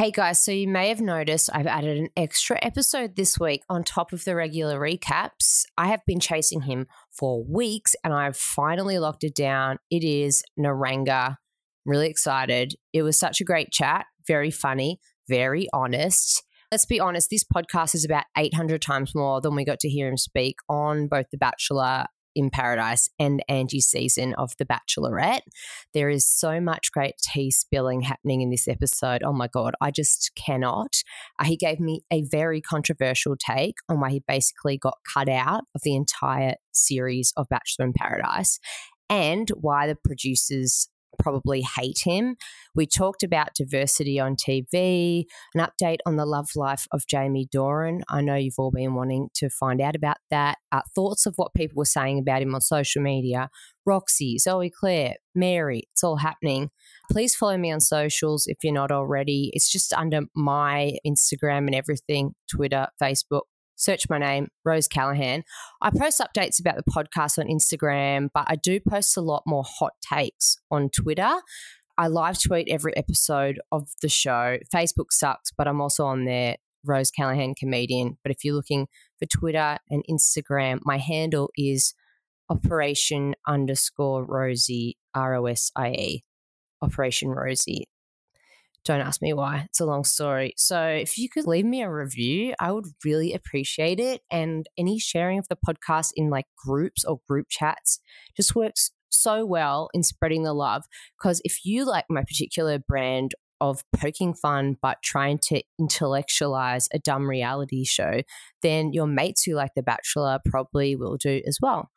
Hey guys, so you may have noticed I've added an extra episode this week on top of the regular recaps. I have been chasing him for weeks and I've finally locked it down. It is Niranga. Really excited. It was such a great chat, very funny, very honest. Let's be honest, this podcast is about 800 times more than we got to hear him speak on both The Bachelor in Paradise and Angie's season of The Bachelorette. There is so much great tea spilling happening in this episode. Oh my God, I just cannot. Uh, he gave me a very controversial take on why he basically got cut out of the entire series of Bachelor in Paradise and why the producers probably hate him. We talked about diversity on TV, an update on the love life of Jamie Doran. I know you've all been wanting to find out about that. Uh, thoughts of what people were saying about him on social media. Roxi, Zoe Claire, Mary, it's all happening. Please follow me on socials if you're not already. It's just under my Instagram and everything Twitter, Facebook, search my name, Rose Callahan. I post updates about the podcast on Instagram, but I do post a lot more hot takes on Twitter. I live tweet every episode of the show. Facebook sucks, but I'm also on there, Rose Callahan Comedian. But if you're looking for Twitter and Instagram, my handle is Operation underscore Rosie, R O S I E, Operation Rosie. Don't ask me why. It's a long story. So, if you could leave me a review, I would really appreciate it. And any sharing of the podcast in like groups or group chats just works so well in spreading the love. Because if you like my particular brand of poking fun but trying to intellectualize a dumb reality show, then your mates who like The Bachelor probably will do as well.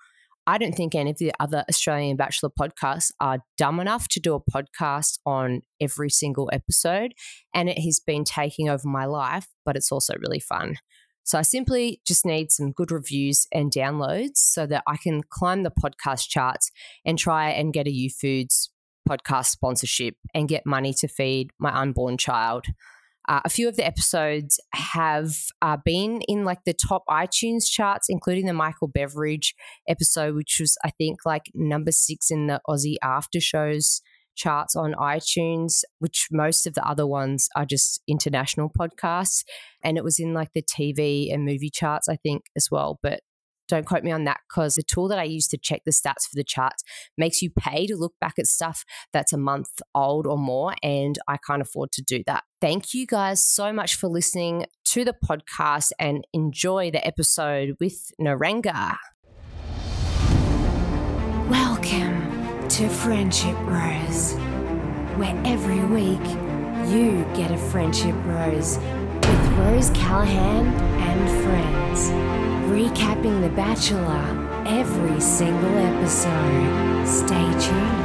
I don't think any of the other Australian Bachelor podcasts are dumb enough to do a podcast on every single episode. And it has been taking over my life, but it's also really fun. So I simply just need some good reviews and downloads so that I can climb the podcast charts and try and get a Youfoodz podcast sponsorship and get money to feed my unborn child. Uh, a few of the episodes have uh, been in like the top iTunes charts, including the Michael Beveridge episode, which was, I think, like number six in the Aussie after shows charts on iTunes, which most of the other ones are just international podcasts. And it was in like the TV and movie charts, I think, as well. But don't quote me on that because the tool that I use to check the stats for the charts makes you pay to look back at stuff that's a month old or more. And I can't afford to do that. Thank you guys so much for listening to the podcast and enjoy the episode with Niranga. Welcome to Friendship Rose, where every week you get a friendship rose with Rose Callahan and friends, recapping The Bachelor every single episode. Stay tuned.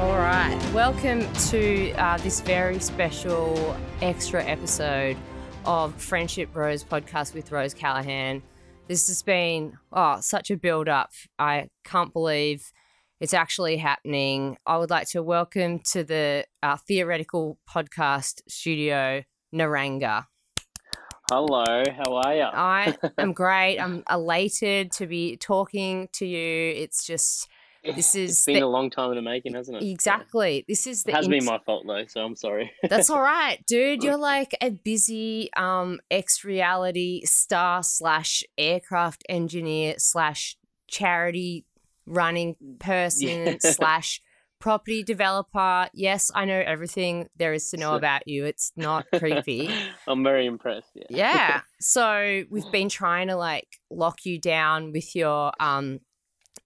All right, welcome to uh, this very special extra episode of Friendship Rose podcast with Rose Callahan. This has been oh such a build up. I can't believe it's actually happening. I would like to welcome to the uh, theoretical podcast studio Niranga. Hello, how are you? I am great. I'm elated to be talking to you. It's just this is it's been the, a long time in the making, hasn't it? Exactly. This is the it has int- been my fault though, so I'm sorry. That's all right, dude. You're like a busy um ex reality star slash aircraft engineer slash charity running person yeah. slash property developer. Yes, I know everything there is to know about you. It's not creepy. I'm very impressed. Yeah. Yeah. So we've been trying to like lock you down with your um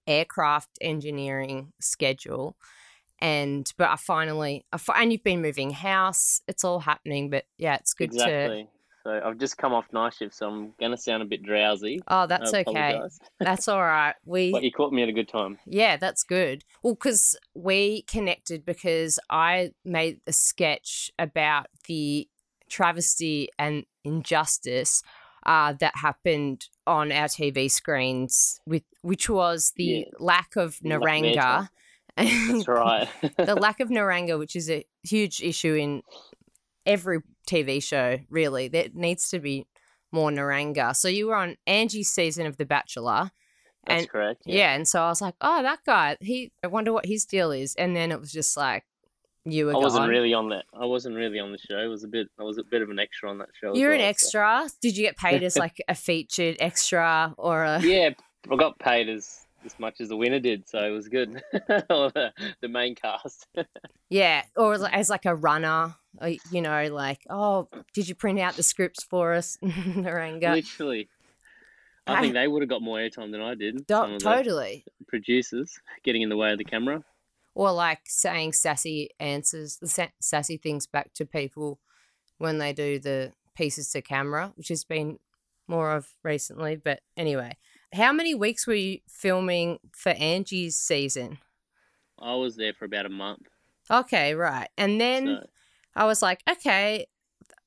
aircraft engineering schedule. And but I finally, I fi- and you've been moving house. It's all happening, but yeah, it's good exactly. to so I've just come off night shift, so I'm gonna sound a bit drowsy. Oh, that's okay. that's all right. We but you caught me at a good time. Yeah, that's good. Well, because we connected because I made a sketch about the travesty and injustice uh, that happened on our TV screens, with which was the yeah. lack of Niranga. That's right. the lack of Niranga, which is a huge issue in every TV show, really. There needs to be more Niranga. So you were on Angie's season of The Bachelor. That's and correct. yeah. and so I was like, oh, that guy. He. I wonder what his deal is. And then it was just like, you were I wasn't gone. really on that. I wasn't really on the show. It was a bit. I was a bit of an extra on that show. You're an well, so- extra. Did you get paid as like a featured extra or a? Yeah, I got paid as as much as the winner did, so it was good. or the, the main cast. Yeah, or as- as like a runner, Uh, you know, like, oh, did you print out the scripts for us, Niranga? Literally. I I- think they would have got more airtime than I did. Do- totally. producers getting in the way of the camera. Or like saying sassy answers, the sassy things back to people when they do the pieces to camera, which has been more of recently. But anyway, how many weeks were you filming for Angie's season? I was there for about a month. Okay, right. And then So I was like, okay,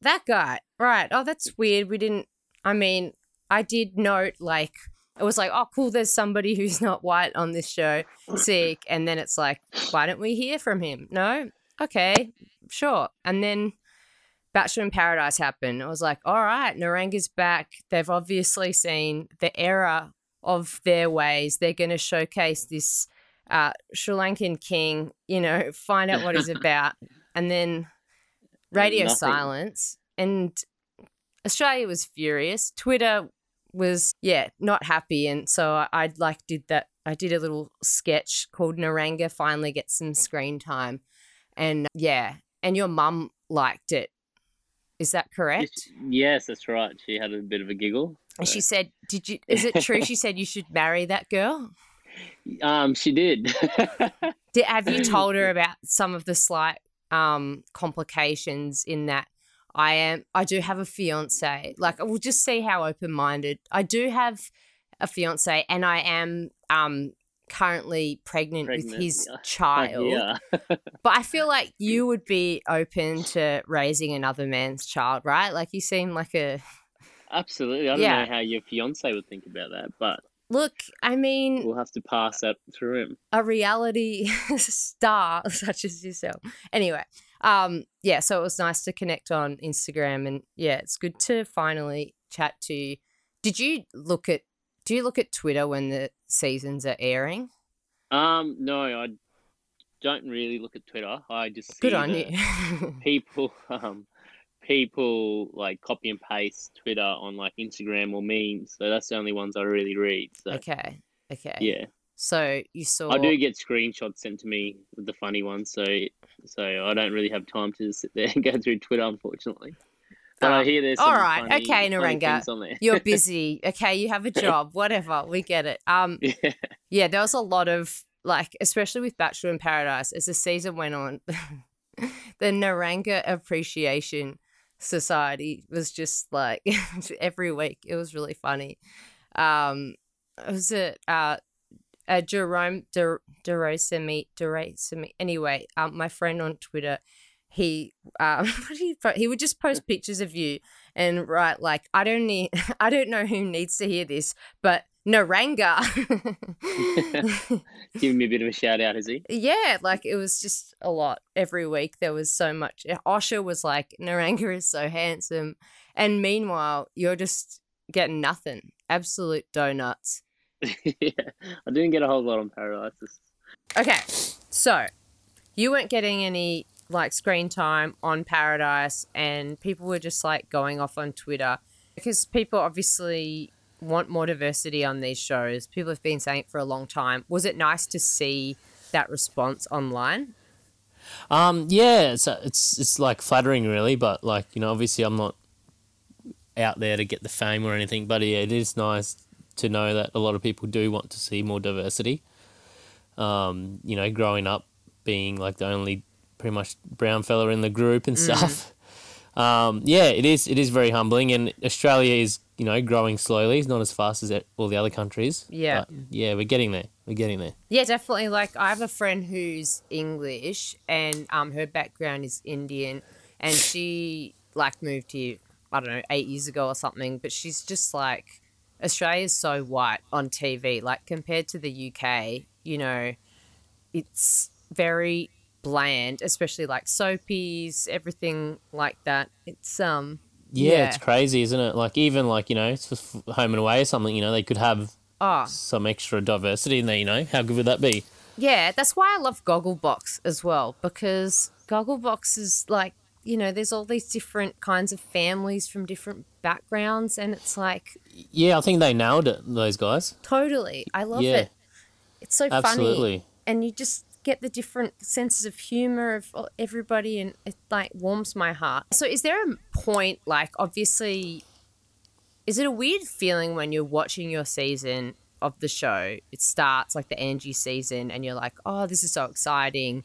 that guy, right. Oh, that's weird. We didn't, I mean, I did note like, it was like, oh, cool, there's somebody who's not white on this show, sick. And then it's like, why don't we hear from him? No? Okay, sure. And then Bachelor in Paradise happened. I was like, all right, Niranga's back. They've obviously seen the error of their ways. They're going to showcase this uh, Sri Lankan king, you know, find out what he's about. And then radio Nothing. silence. And Australia was furious. Twitter was, yeah, not happy. And so I, I like did that. I did a little sketch called Niranga finally gets some screen time. And yeah, and your mum liked it. Is that correct? yes, that's right. She had a bit of a giggle. And she said, "Did you? Is it true?" She said you should marry that girl. Um, she did. Did, have you told her about some of the slight um, complications in that? I am. I do have a fiance. Like, we'll just see how open minded. I do have a fiance, and I am um, currently pregnant, with his yeah. child. yeah. But I feel like you would be open to raising another man's child, right? Like, you seem like a Absolutely. I don't Yeah. know how your fiance would think about that, but look. I mean, we'll have to pass that through him. a reality star such as yourself. Anyway, um, yeah, so it was nice to connect on Instagram, and yeah, it's good to finally chat to. you. Did you look at? Do you look at Twitter when the seasons are airing? Um, no, I don't really look at Twitter. I just see Good on you. people um people like copy and paste Twitter on like Instagram or memes. So that's the only ones I really read. So okay, okay. yeah. So you saw. I do get screenshots sent to me with the funny ones, so so I don't really have time to sit there and go through Twitter, unfortunately. But Ah, I hear there's all right, funny- okay, funny Niranga. things on there. You're busy. Okay, you have a job. Whatever. We get it. Um, yeah, yeah, there was a lot of like, especially with Bachelor in Paradise, as the season went on, the Niranga Appreciation Society was just like every week. It was really funny. Um, it was it uh, uh Jerome De Derosimi Derosimi? Anyway, um, my friend on Twitter. He um he, he would just post pictures of you and write like I don't need I don't know who needs to hear this, but Niranga. giving me a bit of a shout out, is he? yeah, like it was just a lot every week. There was so much. Eh, Osha was like, Niranga is so handsome. And meanwhile, you're just getting nothing. Absolute donuts. yeah, I didn't get a whole lot on Paradise. Okay, so you weren't getting any like screen time on Paradise, and people were just like going off on Twitter because people obviously want more diversity on these shows. People have been saying it for a long time. Was it nice to see that response online? Um, yeah, it's it's it's like flattering, really, but like you know, obviously, I'm not out there to get the fame or anything. But yeah, it is nice to know that a lot of people do want to see more diversity. Um, you know, growing up being like the only pretty much brown fella in the group and stuff. Um, yeah, it is. It is very humbling, and Australia is you know growing slowly. It's not as fast as all the other countries. Yeah. yeah, we're getting there. We're getting there. Yeah, definitely. Like I have a friend who's English and um her background is Indian and she like moved here, I don't know, eight years ago or something, but she's just like Australia's so white on TV. Like compared to the UK, you know, it's very bland, especially like soapies, everything like that. It's um Yeah, Yeah. it's crazy, isn't it? Like even like you know, it's just home and away or something. You know, they could have Oh, some extra diversity in there. You know, how good would that be? Yeah, that's why I love Gogglebox as well because Gogglebox is like, you know, there's all these different kinds of families from different backgrounds, and it's like Yeah, I think they nailed it. Those guys. totally. I love Yeah. it. It's so funny, Absolutely. and you just get the different senses of humor of everybody, and it like warms my heart. So, is there a point, like, obviously, is it a weird feeling when you're watching your season of the show? It starts like the Angie season, and you're like, oh, this is so exciting.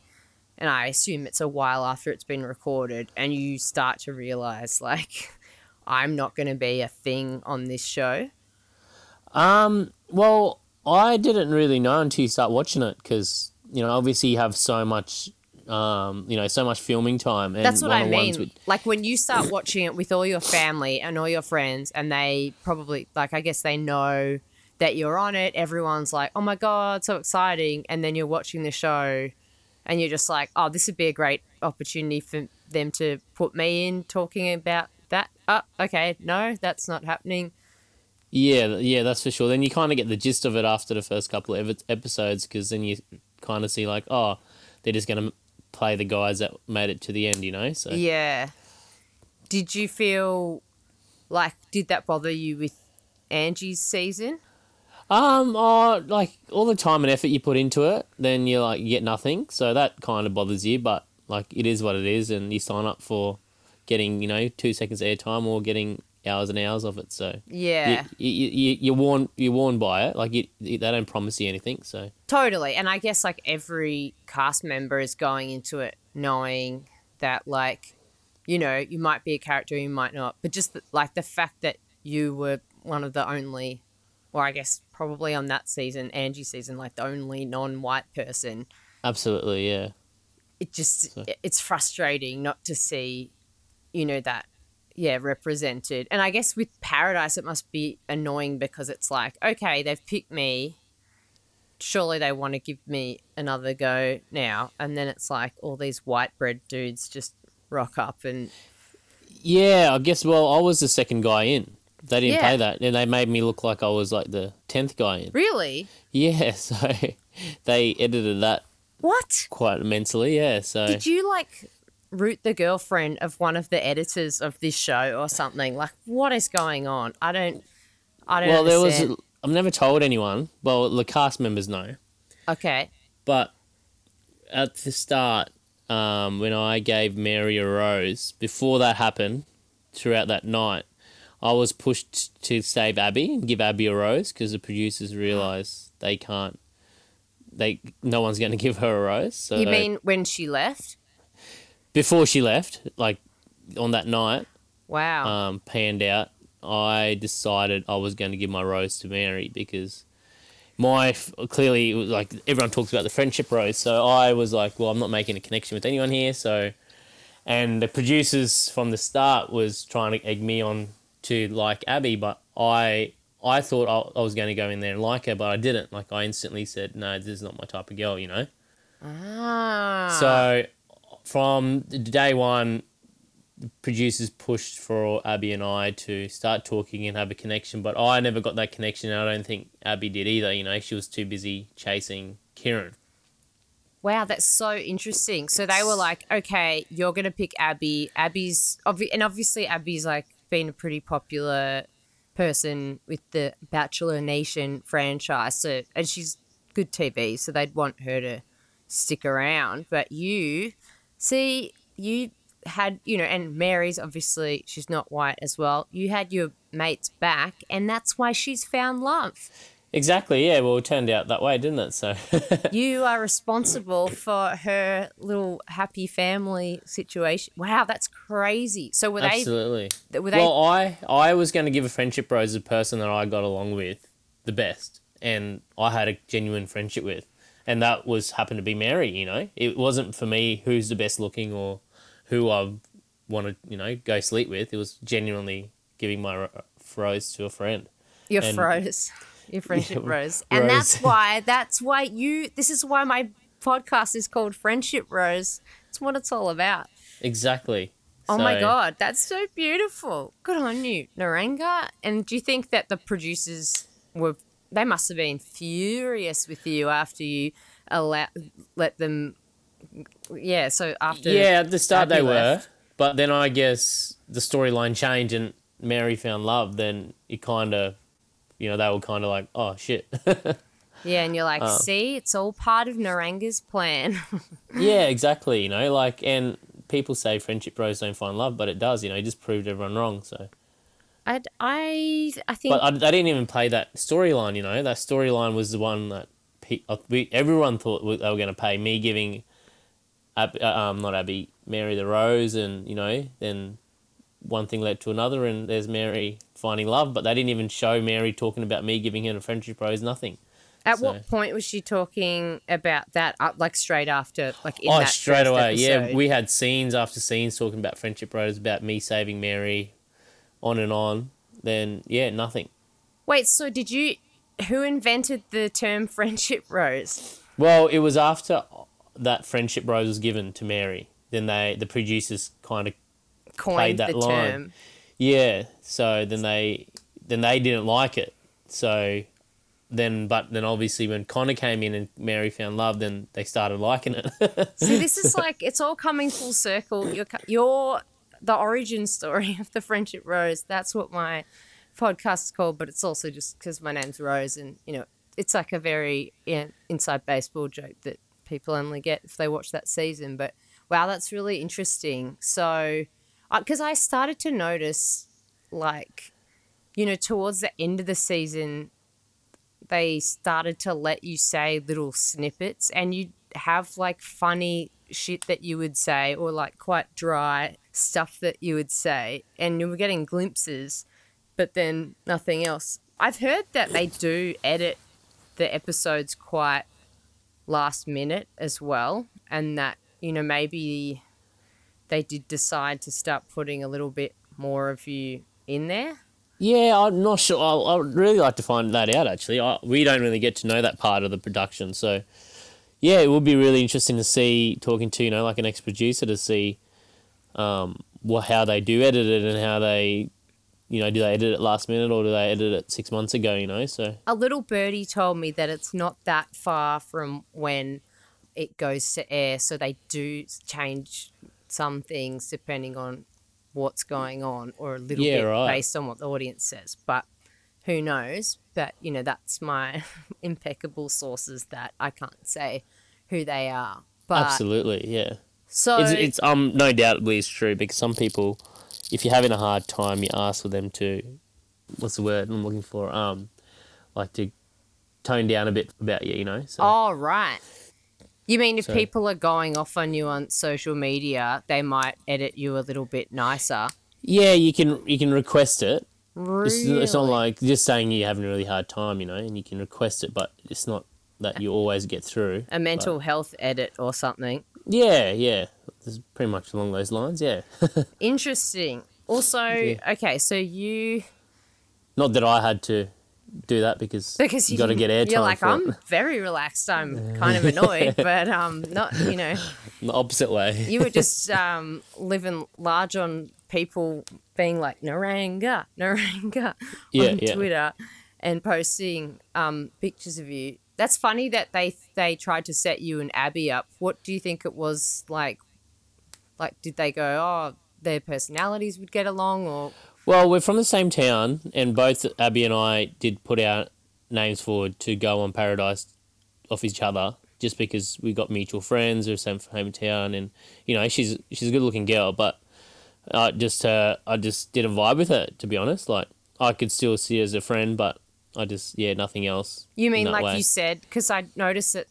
And I assume it's a while after it's been recorded, and you start to realize, like, I'm not going to be a thing on this show. Um. Well, I didn't really know until you start watching it because you know obviously you have so much. Um, you know, so much filming time. And That's what I mean. Like when you start watching it with all your family and all your friends, and they probably, like, I guess they know that you're on it. Everyone's like, oh my God, so exciting. And then you're watching the show and you're just like, oh, this would be a great opportunity for them to put me in talking about that. Oh, okay. No, that's not happening. Yeah, yeah, that's for sure. Then you kind of get the gist of it after the first couple of episodes because then you kind of see like, oh, they're just gonna play the guys that made it to the end, you know. So Yeah. Did you feel like, did that bother you with Angie's season? um, oh, like all the time and effort you put into it, then you're like you get nothing. So that kind of bothers you, but like it is what it is, and you sign up for getting you know two seconds airtime or getting hours and hours of it. So Yeah. you, you, you, you're warned you're warned by it. Like you, they don't promise you anything. So Totally. And I guess like every cast member is going into it knowing that like, you know, you might be a character, you might not. But just the, like the fact that you were one of the only or I guess probably on that season, Angie season, like the only non white person, absolutely, yeah. it just So- it's frustrating not to see, you know, that yeah, represented. And I guess with Paradise it must be annoying because it's like, okay, they've picked me. Surely they want to give me another go now. And then it's like all these white bread dudes just rock up and Yeah, I guess. Well, I was the second guy in. They didn't Yeah. pay that, and they made me look like I was like the tenth guy in. really? Yeah, so they edited that What? quite immensely. Yeah, so Did you like root the girlfriend of one of the editors of this show or something? Like what is going on? I don't I don't well, there was. I've never told anyone. Well, the cast members know, Okay. but at the start, um, when I gave Mary a rose, before that happened, throughout that night, I was pushed to save Abbie and give Abbie a rose because the producers realised they can't. They no one's going to give her a rose. So You mean when she left? Before she left, like on that night, Wow. um, panned out, I decided I was going to give my rose to Mary because my clearly it was like everyone talks about the friendship rose, so I was like, well, I'm not making a connection with anyone here, so. And the producers from the start was trying to egg me on to like Abbie, but I I thought I, I was going to go in there and like her, but I didn't. Like I instantly said, no, this is not my type of girl, you know. ah. So from day one, producers pushed for Abbie and I to start talking and have a connection, but I never got that connection. And I don't think Abbie did either. You know, she was too busy chasing Ciarran. Wow, that's so interesting. So they were like, okay, you're going to pick Abbie. Abbie's, obvi- and obviously, Abby's like been a pretty popular person with the Bachelor Nation franchise. So, and she's good TV, so they'd want her to stick around. But you, see, you had, you know, and Mary's obviously, she's not white as well. You had your mates back, and that's why she's found love. Exactly. Yeah. Well, it turned out that way, didn't it? So. you are responsible for her little happy family situation. Wow, that's crazy. So were Absolutely. they? Were they? Well, I I was going to give a friendship rose to the person that I got along with the best, and I had a genuine friendship with, and that was happened to be Mary. You know, it wasn't for me who's the best looking or who I want to you know go sleep with. It was genuinely giving my uh, ro- rose to a friend. your and- froze, your friendship Yeah, rose, and that's why. That's why you. This is why my podcast is called Friendship Rose. It's what it's all about. Exactly. Oh my god, that's so beautiful. Good on you, Niranga. And do you think that the producers were they must have been furious with you after you allow let them. Yeah, so after Yeah, at the start they Abbie were, but then I guess the storyline changed and Mary found love. Then it kind of, you know, they were kind of like, oh shit. yeah, and you're like, Uh. see, it's all part of Niranga's plan. yeah, exactly. You know, like, and people say friendship bros don't find love, but it does. You know, it just proved everyone wrong. So, I I I think but I, they didn't even play that storyline. You know, that storyline was the one that pe- uh, we, everyone thought they were going to pay. Me giving, Ab, uh, um, not Abbie, Mary the rose, and you know, then one thing led to another, and there's Mary finding love. But they didn't even show Mary talking about me giving her a friendship rose. Nothing. At So- what point was she talking about that? Like straight after, like in oh, straight away. Yeah, we had scenes after scenes talking about friendship rose, about me saving Mary, on and on. Then yeah, nothing. Wait, so did you? Who invented the term friendship rose? Well, it was after that friendship rose was given to Mary. Then they, the producers, kind of Coined that the line. term. yeah. So then they, then they didn't like it. So then, but then obviously when Connor came in and Mary found love, then they started liking it. See, this is like it's all coming full circle. You're you're the origin story of the friendship rose. That's what my podcast is called, but it's also just because my name's Rose, and you know, it's like a very inside baseball joke that people only get if they watch that season. But wow, that's really interesting. So, uh, because I started to notice, like, you know, towards the end of the season, they started to let you say little snippets and you have like funny shit that you would say or like quite dry stuff that you would say and you were getting glimpses but then nothing else i've heard that they do edit the episodes quite last minute as well and that you know maybe they did decide to start putting a little bit more of you in there Yeah, I'm not sure. I, would really like to find that out. Actually, I, we don't really get to know that part of the production, so yeah, it would be really interesting to see talking to you know like an ex producer to see um what how they do edit it and how they you know do they edit it last minute or do they edit it six months ago? You know, so a little birdie told me that it's not that far from when it goes to air, so they do change some things depending on what's going on, or a little Yeah, bit right. based on what the audience says. But who knows? But you know, that's my impeccable sources that I can't say who they are. But absolutely, yeah. So It's it's um no doubtly it's true because some people, if you're having a hard time, you ask for them to, what's the word I'm looking for? Um, like to tone down a bit about you, you know. So Oh, right. You mean if So- people are going off on you on social media, they might edit you a little bit nicer? yeah, you can you can request it. Really? It's, it's not like just saying you're having a really hard time, you know, and you can request it, but it's not that you always get through. a mental health edit or something. Yeah, yeah, it's pretty much along those lines. Yeah, Interesting. Also, Yeah. okay, so you not that I had to do that because because you got to get airtime. You're like I'm it. very relaxed. I'm kind of annoyed, but um, not you know. the opposite way. You were just um living large on people being like Niranga, Niranga Yeah, on yeah. Twitter and posting um pictures of you. That's funny that they they tried to set you and Abbie up. What do you think it was like? Like, did they go? Oh, their personalities would get along, or Well, we're from the same town, and both Abbie and I did put our names forward to go on Paradise off each other, just because we got mutual friends, we're same hometown, and you know she's she's a good looking girl, but I just uh, I just didn't vibe with her to be honest. Like I could still see her as a friend, but I just yeah nothing else. You mean like way. you said? Because I noticed that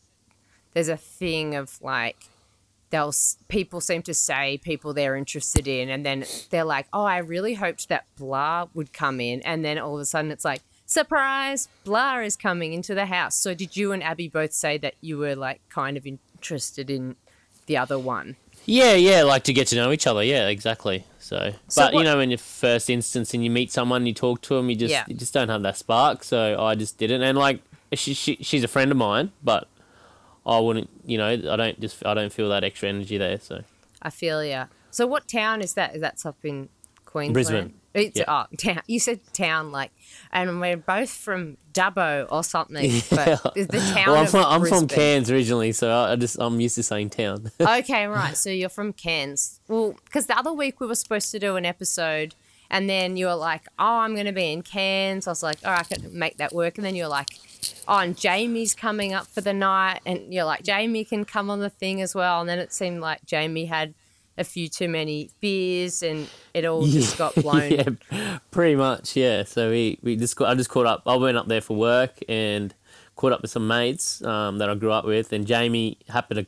there's a thing of like they'll people seem to say people they're interested in, and then they're like, "Oh, I really hoped that blah would come in," and then all of a sudden it's like, "Surprise! Blah is coming into the house." So did you and Abbie both say that you were like kind of interested in the other one? Yeah, yeah, like to get to know each other. Yeah, exactly. So, So but what- you know, in your first instance, and you meet someone, you talk to them, you just Yeah. you just don't have that spark. So I just didn't. And like, she, she she's a friend of mine, but I wouldn't. You know, I don't just I don't feel that extra energy there. So I feel yeah. So what town is that? Is that up in Queensland. Brisbane. It's Yeah. oh town. You said town like, and we're both from Dubbo or something. But is the town well, I'm from, I'm from Cairns originally, so I just I'm used to saying town. okay, right. So you're from Cairns. Well, because the other week we were supposed to do an episode, and then you were like, "Oh, I'm going to be in Cairns." I was like, "Oh, I can make that work." And then you were like, "Oh, and Jamie's coming up for the night," and you're like, "Jamie can come on the thing as well." And then it seemed like Jamie had a few too many beers, and it all just got blown. yeah, pretty much. Yeah. So we we just I just caught up. I went up there for work and caught up with some mates um, that I grew up with, and Jamie happened to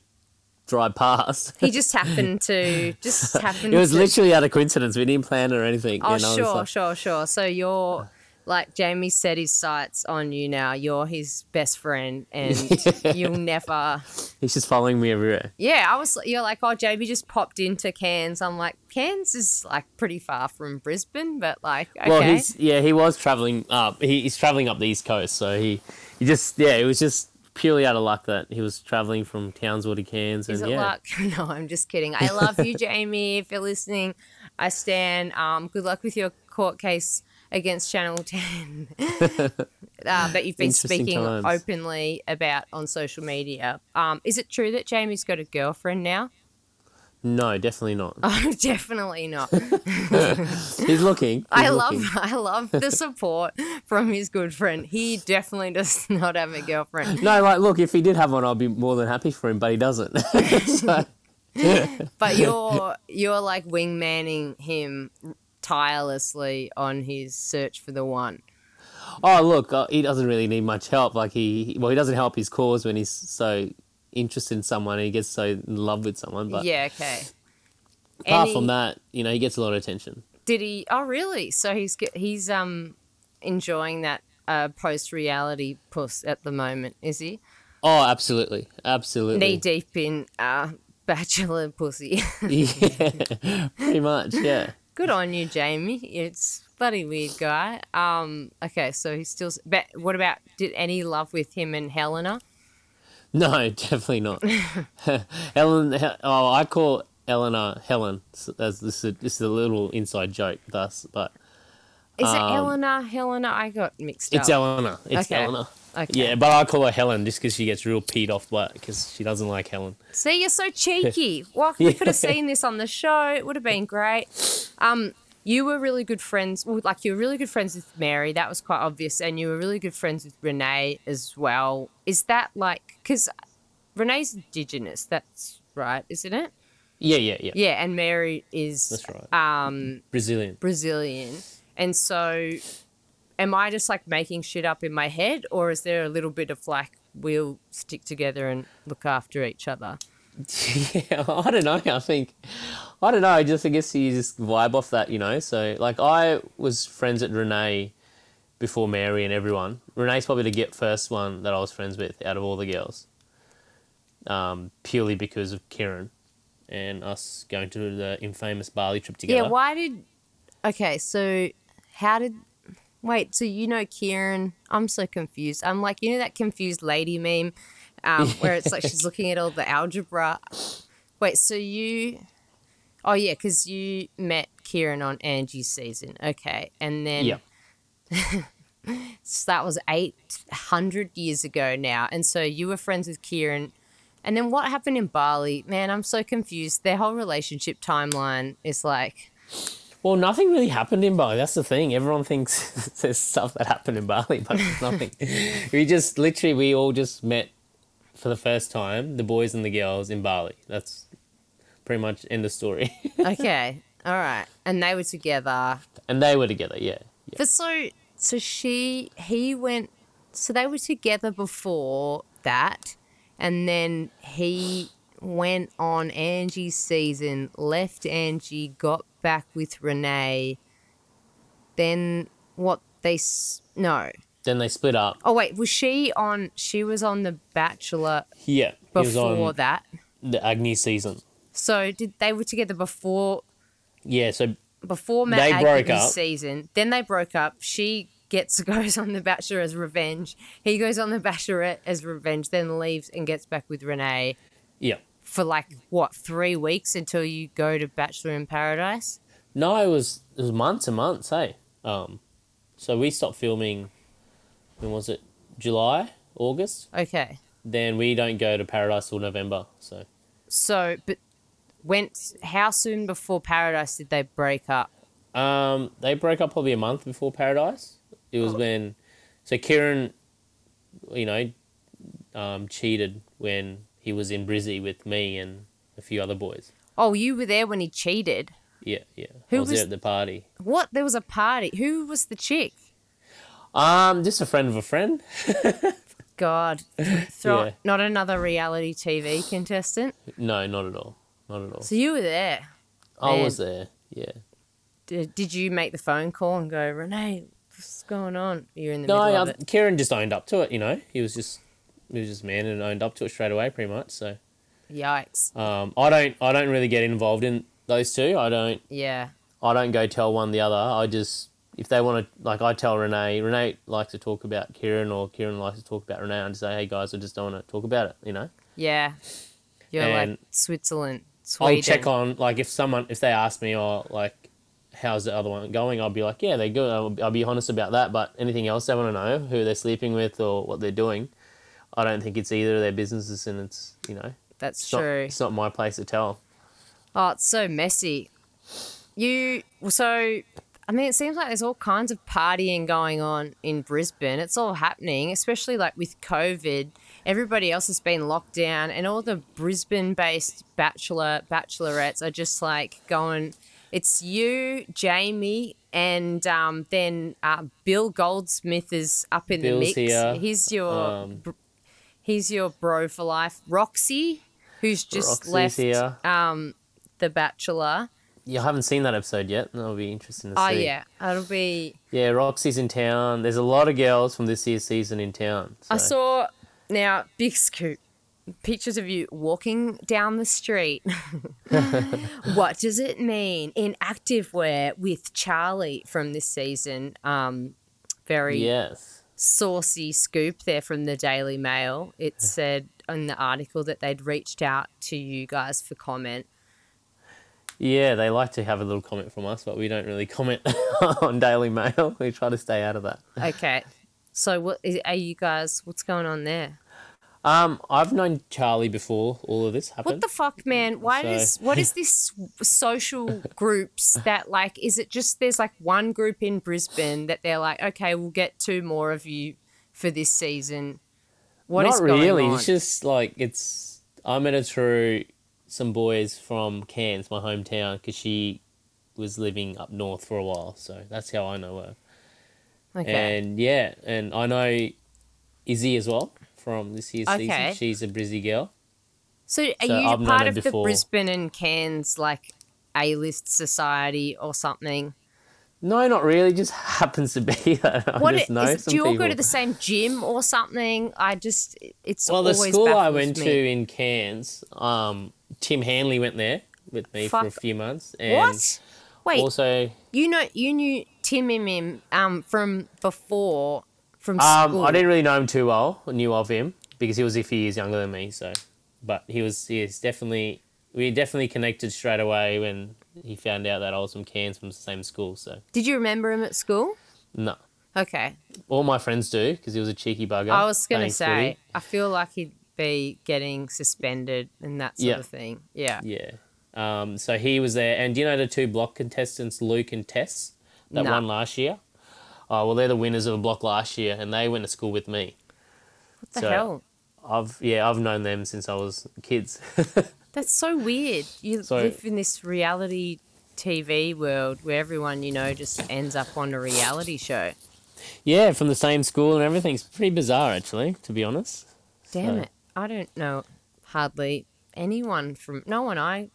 drive past. He just happened to just happened. It was to, literally out of coincidence. We didn't plan it or anything. Oh, sure, like- sure, sure. So you're like Jamie set his sights on you now. You're his best friend, and you'll never. He's just following me everywhere. Yeah, I was. You're like, oh, Jamie just popped into Cairns. I'm like, Cairns is like pretty far from Brisbane, but like, okay. Well, he's yeah, he was traveling up. He, he's traveling up the east coast, so he he just yeah, it was just purely out of luck that he was traveling from Townsville to Cairns, and Is it yeah, luck? No, I'm just kidding. I love you, Jamie. If you're listening, I stand. Um, good luck with your court case against Channel 10 uh, that you've been speaking times. openly about on social media. Um, is it true that Jamie's got a girlfriend now? no, definitely not. Oh, definitely not. He's looking. He's I looking. love, I love the support from his good friend. He definitely does not have a girlfriend. No, like, look, if he did have one, I'd be more than happy for him, but he doesn't. so, But you're you're like wingmanning him tirelessly on his search for the one. oh, look, uh, he doesn't really need much help. Like, he, well, he doesn't help his cause when he's so interested in someone and he gets so in love with someone. But yeah, okay. apart from that, you know, he gets a lot of attention. Did he? Oh, really? So he's he's um enjoying that uh, post reality puss at the moment, is he? Oh, absolutely, absolutely. Knee deep in uh, bachelor pussy. yeah, pretty much. Yeah. Good on you, Jamie. It's bloody weird guy. Um. Okay, so he still. But what about? Did any love with him and Helena? No, definitely not. Ellen, oh, I call Eleanor Helen. As this is, this is a little inside joke, thus, but Is it Um, Helena? Helena? I got mixed it's up. Eleanor. It's Okay. Eleanor. Okay. Yeah, but I call her Helen just because she gets real peed off because she doesn't like Helen. See, you're so cheeky. Well, we could have seen this on the show. It would have been great. Um, you were really good friends. Well, like you were really good friends with Mary. That was quite obvious, and you were really good friends with Renee as well. Is that like because Renee's Indigenous? That's right, isn't it? Yeah, yeah, yeah. Yeah, and Mary is That's right. um, Brazilian. Brazilian, and so. Am I just like making shit up in my head, or is there a little bit of like we'll stick together and look after each other? yeah, I don't know. I think I don't know. I just I guess you just vibe off that, you know. So like I was friends at Renee before Mary and everyone. Renee's probably the get first one that I was friends with out of all the girls. Um, purely because of Ciarran and us going to the infamous Bali trip together. Yeah, why did Okay, so how did Wait, so you know Ciarran? I'm so confused. I'm like, you know that confused lady meme um, where it's like she's looking at all the algebra. Wait, so you Oh yeah, cuz you met Ciarran on Angie's season. Okay. And then Yeah. so that was 800 years ago now. And so you were friends with Ciarran. And then what happened in Bali? Man, I'm so confused. Their whole relationship timeline is like Well, nothing really happened in Bali. That's the thing. Everyone thinks there's stuff that happened in Bali, but there's nothing. we just literally we all just met for the first time, the boys and the girls in Bali. That's pretty much end of story. okay, all right, and they were together. and they were together, yeah. yeah. But so, so she, he went. So they were together before that, and then he went on Angie's season, left Angie, got back with Renee. Then what? They s- no. Then they split up. Oh wait, was she on? She was on The Bachelor Yeah. He was before that. the Angie season. So did they were together before Yeah, so before Matt They broke up. season. Then they broke up. She gets goes on The Bachelor as revenge. He goes on The Bachelorette as revenge. Then leaves and gets back with Renee yeah. For like what three weeks until you go to Bachelor in Paradise. No, it was it was months and months. Hey, um, so we stopped filming. When was it? July, August. Okay. Then we don't go to Paradise till November. So So, but went how soon before Paradise did they break up? um, they broke up probably a month before Paradise. It was when, so Ciarran, you know, um, cheated when he was in Brizzy with me and a few other boys. Oh, you were there when he cheated. Yeah, yeah. Who I was, was- there at the party. What? There was a party. Who was the chick? Um, just a friend of a friend. God, throw, Yeah. not another reality TV contestant. No, not at all. Not at all. So you were there. I was there. Yeah. Did, did you make the phone call and go, Renee? What's going on? You're in the No, middle of I, it. Ciarran just owned up to it. You know, he was just just man and owned up to it straight away, pretty much. So Yikes! um, I don't I don't really get involved in those two. I don't Yeah, I don't go tell one the other. I just if they want to like I tell Renee. Renee likes to talk about Ciarran, or Ciarran likes to talk about Renee. and say, hey guys, I just don't want to talk about it. You know. yeah. You're And like Switzerland, Sweden. I'll check on like if someone if they ask me or like how's the other one going, I'll be like yeah they're good. I'll, I'll be honest about that. But anything else they want to know, who they're sleeping with or what they're doing, I don't think it's either of their businesses, and it's you know That's it's not, true. it's not my place to tell. Oh, it's so messy. You so I mean it seems like there's all kinds of partying going on in Brisbane. It's all happening, especially like with COVID. Everybody else has been locked down and all the Brisbane based bachelor bachelorettes are just like going it's you, Jamie, and um, then uh, Bill Goldsmith is up in Bill's the mix. here. He's your Um, he's your bro for life. Roxi, who's just Roxi's left here. um, The Bachelor. I haven't seen that episode yet. That'll be interesting to Oh see. Oh, yeah, it'll be. Yeah, Roxi's in town. There's a lot of girls from this year's season in town. I saw now big scoop pictures of you walking down the street. what does it mean in activewear with Charlie from this season? Um, very Yes. Saucy scoop there from the Daily Mail. It said in the article that they'd reached out to you guys for comment. Yeah, they like to have a little comment from us, but we don't really comment on Daily Mail. We try to stay out of that. Okay. So what are you guys? What's going on there? Um, I've known Charlie before all of this happened. What the fuck, man? Why So- does what is this social groups that like? Is it just there's like one group in Brisbane that they're like, okay, we'll get two more of you for this season. What is Not really. on? It's just like it's. I met her through some boys from Cairns, my hometown, because she was living up north for a while. So that's how I know her. okay. And yeah, and I know Izzy as well from this year's Okay. season. She's a Brizzy girl. so are so you I've part of the. Brisbane and Cairns like A list society or something? No, not really. Just happens to be I What just know is- do you all people. go to the same gym or something? I just it's well, the school I went me. to in Cairns, um, Timm Hanly went there with me for a few months, and What? Wait, also you know you knew Tim Mim um from before from Um, school. I didn't really know him too well. I knew of him because he was a few years younger than me. So, but he was he is definitely we definitely connected straight away when he found out that I was from Cairns from the same school. So Did you remember him at school? no, Okay. all my friends do because he was a cheeky bugger. I was going to say, footy. I feel like he'd be getting suspended and that sort Yeah. of thing. Yeah. yeah. Um, so he was there, and do you know the two block contestants, Luke and Tess, that No. won last year? Oh well, they're the winners of a block last year, and they went to school with me. What the So- hell? I've yeah, I've known them since I was kids. That's so weird. You So- live in this reality TV world where everyone you know just ends up on a reality show. yeah, from the same school and everything. It's pretty bizarre, actually, to be honest. Damn So- it. I don't know hardly anyone from no one I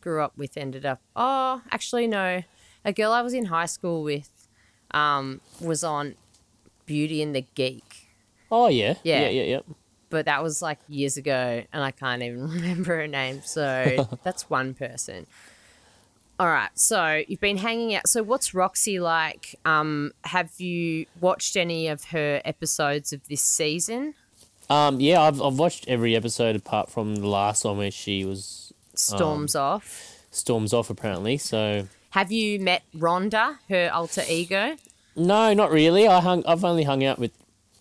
grew up with ended up oh actually no a girl I was in high school with um was on Beauty and the Geek Oh yeah, Yeah. yeah, yeah, yeah. but that was like years ago and I can't even remember her name so that's one person all right so you've been hanging out so what's Roxi like um have you watched any of her episodes of this season Um, yeah, I've I've watched every episode apart from the last one where she was storms Um, off storms off apparently. So Have you met Rhonda, her alter ego? No, not really. I hung. I've only hung out with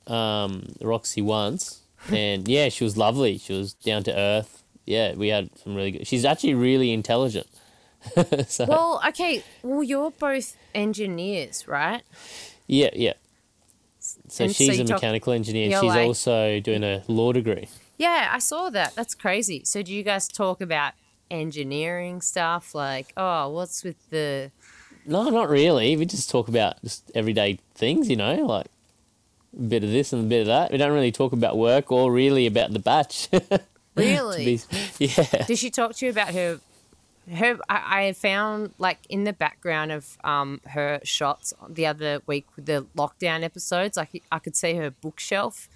um, Roxi once, and yeah, she was lovely. She was down to earth. Yeah, we had some really good. She's actually really intelligent. so, Well, okay. Well, you're both engineers, right? yeah, yeah. So and she's you a talk- mechanical engineer. She's like- also doing a law degree. Yeah, I saw that. That's crazy. So, do you guys talk about engineering stuff? Like, oh, what's with the. No, not really. We just talk about just everyday things, you know, like a bit of this and a bit of that. We don't really talk about work or really about the batch. Really? be- yeah. Did she talk to you about her? Her, I, I found like in the background of um her shots the other week with the lockdown episodes, like I could see her bookshelf.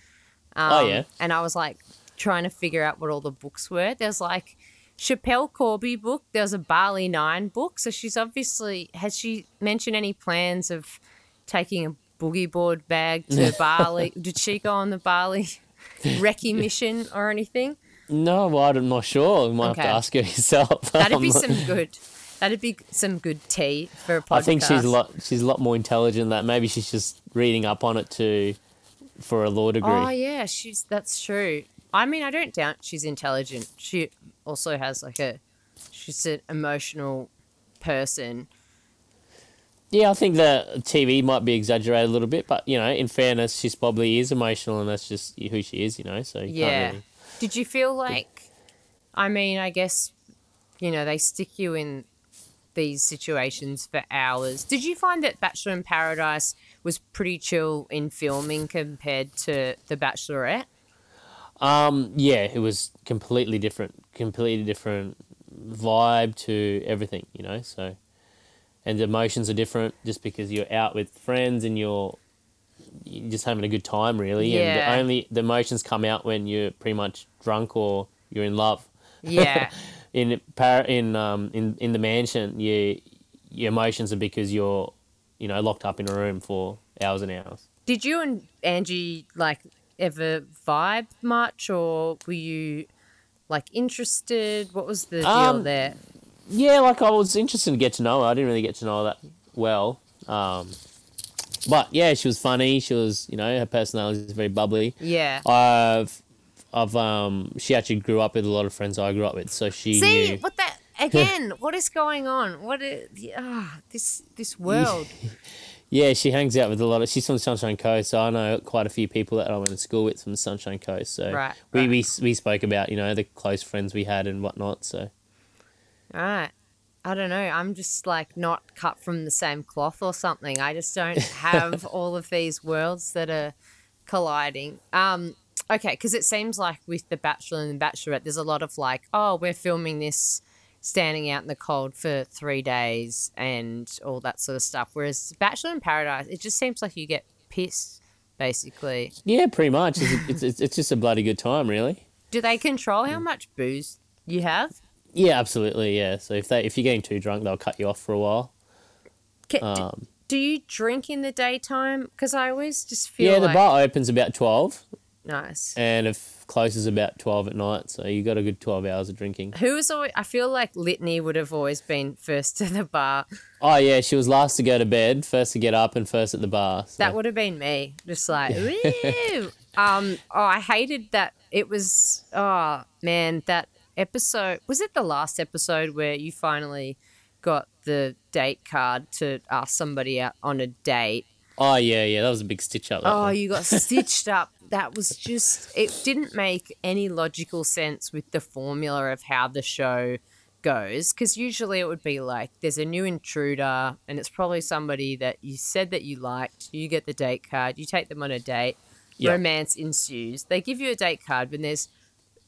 Um, Oh, yeah. and I was like trying to figure out what all the books were. There's like Schapelle Corby book. There was a Bali Nine book. So she's obviously has she mentioned any plans of taking a boogie board bag to Bali? Did she go on the Bali recce mission or anything? No, well, I'm not sure. You might have to ask her yourself. That'd be some good. That'd be some good tea for a podcast. I think she's a lot. She's a lot more intelligent than that. Maybe she's just reading up on it to, for a law degree. Oh yeah, she's that's true. I mean, I don't doubt she's intelligent. She also has like a, she's an emotional person. Yeah, I think the TV might be exaggerated a little bit, but you know, in fairness, she's probably is emotional, and that's just who she is. You know, so you Yeah. can't really. Did you feel like? I mean, I guess, you know, they stick you in these situations for hours. Did you find that Bachelor in Paradise was pretty chill in filming compared to The Bachelorette? Um, yeah, it was completely different, completely different vibe to everything. You know, so and the emotions are different just because you're out with friends and you're you're just having a good time, really. And Yeah. the only the emotions come out when you're pretty much drunk or you're in love. Yeah. in par- in um in in the mansion, you your emotions are because you're you know locked up in a room for hours and hours. Did you and Angie like ever vibe much, or were you like interested? What was the deal Um, there? Yeah, like I was interested to get to know her. I didn't really get to know her that well. Um, but yeah, she was funny. She was, you know, her personality is very bubbly. Yeah. I've, I've, um, she actually grew up with a lot of friends I grew up with, so she See knew. what that again? what is going on? What is ah this this world? Yeah, she hangs out with a lot of. She's from the Sunshine Coast, so I know quite a few people that I went to school with from the Sunshine Coast. So Right, we, right. we we spoke about you know the close friends we had and whatnot. So All right. I don't know. I'm just like not cut from the same cloth or something. I just don't have all of these worlds that are colliding. Um, okay, because it seems like with The Bachelor and The Bachelorette, there's a lot of like, oh, we're filming this standing out in the cold for three days and all that sort of stuff. Whereas Bachelor in Paradise, it just seems like you get pissed, basically. yeah, pretty much. It's, it's, it's, just a bloody good time, really. Do they control how much booze you have? Yeah, absolutely. Yeah. So if they if you're getting too drunk, they'll cut you off for a while. Ca- d- Um, do you drink in the daytime? Because I always just feel yeah, the like bar opens about twelve, nice. and it closes about twelve at night. So you got a good twelve hours of drinking. Who was always? I feel like Litany would have always been first to the bar. Oh yeah, she was last to go to bed, first to get up, and first at the bar. So. That would have been me. Just like, woo. um. Oh, I hated that. It was. Oh man, that episode was it the last episode where you finally got the date card to ask somebody out on a date Oh yeah, yeah, that was a big stitch up. Oh, one. you got stitched up. That was just, it didn't make any logical sense with the formula of how the show goes. Because usually it would be like there's a new intruder, and it's probably somebody that you said that you liked. You get the date card, you take them on a date, Yeah. romance ensues. They give you a date card when there's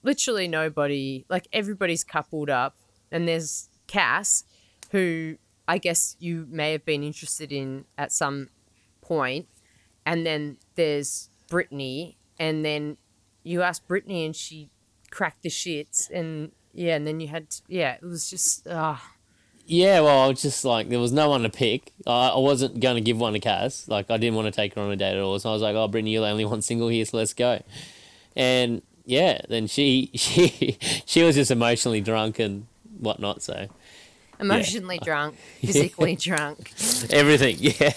literally nobody, like everybody's coupled up, and there's Cass, who I guess you may have been interested in at some point, and then there's Brittany, and then you asked Brittany, and she cracked the shits, and yeah, and then you had yeah, it was just ah Yeah, well, I was just like there was no one to pick. I, I wasn't going to give one to Cass. Like I didn't want to take her on a date at all. So I was like, "Oh, Brittany, you're the only one single here, so let's go." And yeah, then she she she was just emotionally drunk and whatnot. So Emotionally drunk, physically drunk. Everything, yeah.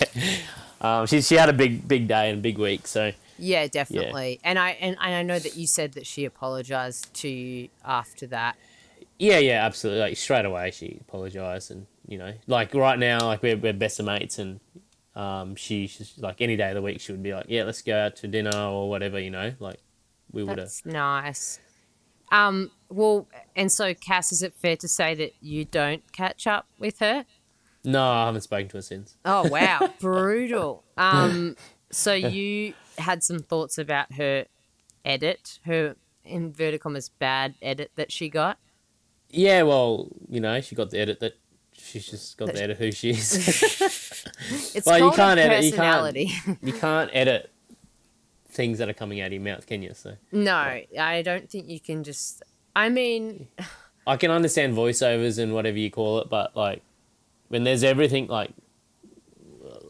Um, she she had a big big day and a big week, so Yeah, definitely. And I and, and I know that you said that she apologized to you after that. yeah, yeah, absolutely. Like straight away, she apologized, and you know, like right now, like we're we're best of mates, and um, she she's like any day of the week, she would be like, yeah, let's go out to dinner or whatever, you know, like we would have. That's nice. Um, well, and so Cass, is it fair to say that you don't catch up with her? No, I haven't spoken to her since. Oh wow, brutal. Um, so you had some thoughts about her edit, her inverted commas bad edit that she got. Yeah, well, you know, she got the edit that she's just got the edit who she is. It's Well, you called can't a edit- you can't- personality. you can't edit things that are coming out of your mouth, can you? So no, I don't think you can just. I mean, I can understand voiceovers and whatever you call it, but like when there's everything like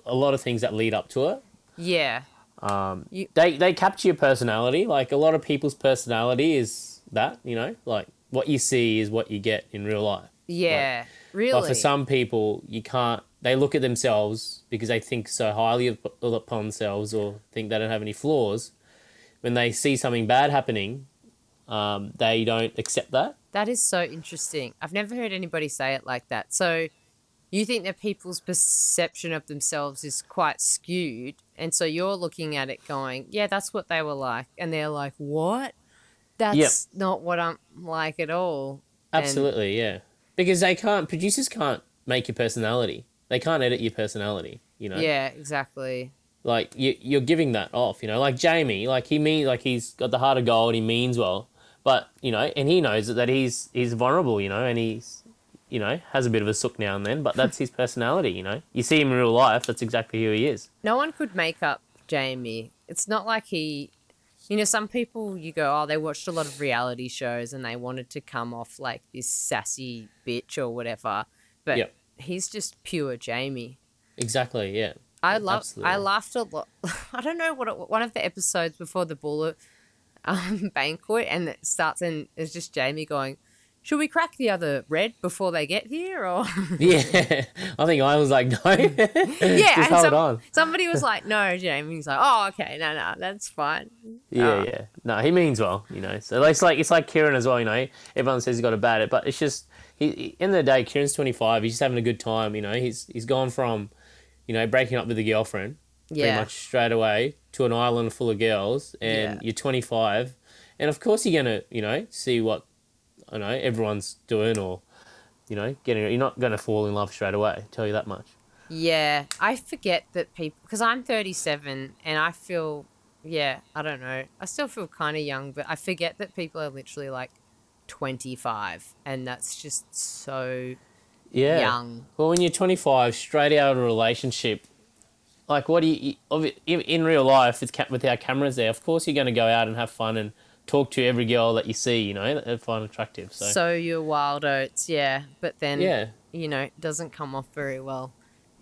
a lot of things that lead up to it, yeah, um, You- they they capture your personality. Like a lot of people's personality is that you know, like what you see is what you get in real life. yeah, really. But for some people, you can't. They look at themselves because they think so highly of, upon themselves or think they don't have any flaws. When they see something bad happening, um, they don't accept that. That is so interesting. I've never heard anybody say it like that. So you think that people's perception of themselves is quite skewed. And so you're looking at it going, yeah, that's what they were like. And they're like, what? That's not what I'm like at all. And- Absolutely, yeah. Because they can't. Producers can't make your personality. They can't edit your personality. You know. Yeah, exactly. Like you, you're giving that off. You know, like Jamie. Like he means, like he's got the heart of gold. He means well, but you know, and he knows that he's he's vulnerable. You know, and he's you know has a bit of a sook now and then. But that's his personality. You know, you see him in real life. That's exactly who he is. No one could make up Jamie. It's not like he, you know, some people you go, oh, they watched a lot of reality shows and they wanted to come off like this sassy bitch or whatever. But Yep. he's just pure Jamie. Exactly. Yeah. I love. I laughed a lot. I don't know what it, one of the episodes before the bullet um, banquet, and it starts and it's just Jamie going, "Should we crack the other red before they get here?" Or Yeah. I think I was like, no. yeah, Just and hold some- on. somebody was like, "No, Jamie's like, oh, okay, no, no, that's fine." Yeah, Oh. yeah. No, he means well, you know. So it's like it's like Ciarran as well, you know. Everyone says he's got a bad it, but it's just he, he end of the day, Ciarran's twenty five. He's just having a good time, you know. He's he's gone from, you know, breaking up with a girlfriend yeah. pretty much straight away to an island full of girls, and Yeah. you're twenty five, and of course you're gonna, you know, see what, I know everyone's doing or, you know, getting. You're not gonna fall in love straight away. Tell you that much. yeah. I forget that people because I'm 37 and I feel, yeah, I don't know. I still feel kind of young, but I forget that people are literally like 25, and that's just so Yeah. young. Well, when you're 25, straight out of a relationship, like what do you, in, in real life with, with our cameras there? Of course, you're going to go out and have fun and talk to every girl that you see, you know, that find attractive. So, So you're wild oats, yeah. But then, yeah, you know, it doesn't come off very well.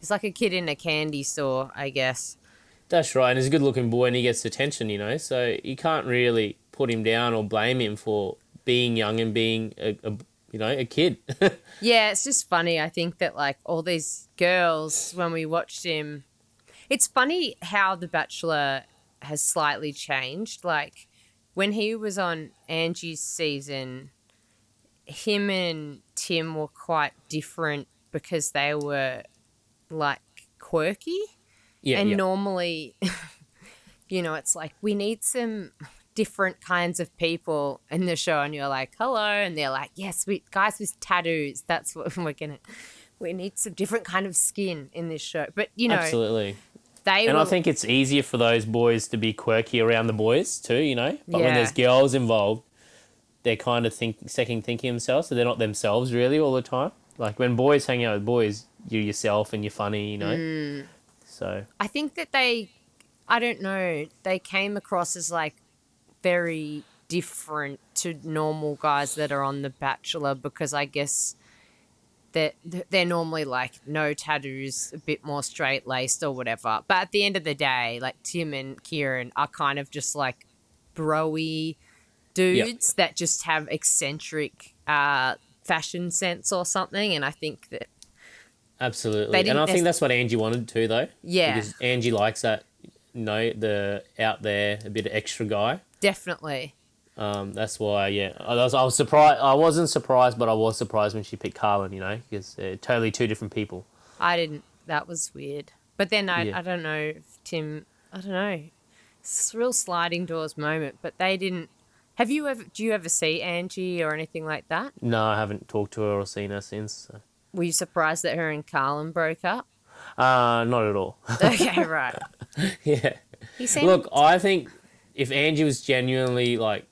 He's like a kid in a candy store, I guess. that's right. And he's a good looking boy and he gets attention, you know, so you can't really put him down or blame him for being young and being a, a you know, a kid. Yeah, it's just funny. I think that like all these girls, when we watched him, it's funny how The Bachelor has slightly changed. Like when he was on Angie's season, him and Timm were quite different because they were like quirky. yeah, and yeah. normally, you know, it's like we need some different kinds of people in the show, and you're like, hello, and they're like, yes, we guys with tattoos. That's what we're gonna. We need some different kind of skin in this show, but you know, Absolutely. They And I think it's easier for those boys to be quirky around the boys too, you know. But when there's girls involved, they're kind of think second thinking themselves, so they're not themselves really all the time. Like when boys hang out with boys, you're yourself and you're funny, you know. Mm. So I think that they, I don't know, they came across as like very different to normal guys that are on The Bachelor because I guess that they're normally like no tattoos, a bit more straight laced or whatever. But at the end of the day, like Timm and Ciarran are kind of just like broy dudes that just have eccentric uh, fashion sense or something. And I think that Absolutely, and I think that's what Angie wanted too, though. Yeah. because Angie likes that. You know, the out there a bit of extra guy. definitely. Um, that's why, yeah, I was, I was surprised. I wasn't surprised, but I was surprised when she picked Carlin. You know, because they're totally two different people. I didn't. That was weird. But then I, Yeah. I don't know Timm. I don't know. It's a real sliding doors moment. But they didn't. Have you ever? Do you ever see Angie or anything like that? No, I haven't talked to her or seen her since. So. Were you surprised that her and Carlin broke up? Uh, not at all. Okay, right. yeah. He seemed. Look, I think if Angie was genuinely like,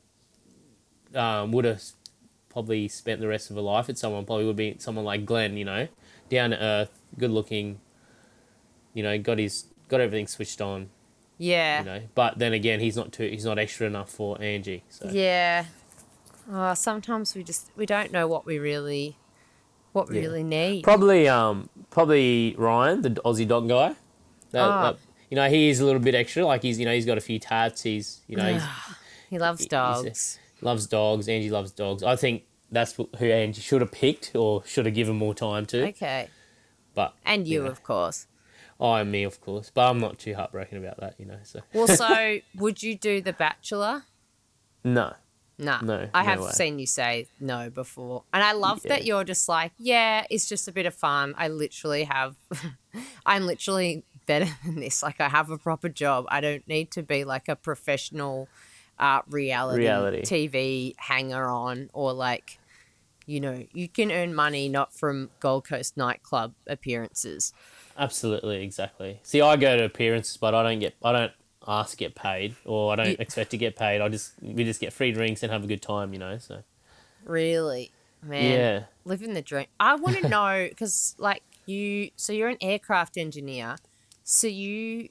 um, would have probably spent the rest of her life with someone, probably would be someone like Glenn. You know, down to earth, good looking. You know, got his got everything switched on. yeah. You know, but then again, he's not too he's not extra enough for Angie. So Yeah. Oh, sometimes we just we don't know what we really, what we Yeah. really need. probably um probably Ryan, the Aussie dog guy. That, Ah. that- you know, he is a little bit extra. Like he's you know he's got a few tats. He's you know he's, he loves dogs. Loves dogs. Angie loves dogs. I think that's who Angie should have picked or should have given more time to. Okay. But And you, Yeah. of course. oh, and me, of course. But I'm not too heartbroken about that. You know. So Well, so would you do The Bachelor? no. No. No, I have seen you say no before. And I love that you're just like, yeah, it's just a bit of fun. I literally have, I'm literally better than this. Like, I have a proper job. I don't need to be like a professional uh, reality, Reality. TV hanger on or like, you know, you can earn money not from Gold Coast nightclub appearances. Absolutely, exactly. See, I go to appearances, but I don't get, I don't ask to get paid, or I don't You- expect to get paid. I just, we just get free drinks and have a good time, you know. So Really? Man. yeah, living the dream. I want to know because, like, you, so you're an aircraft engineer, so you,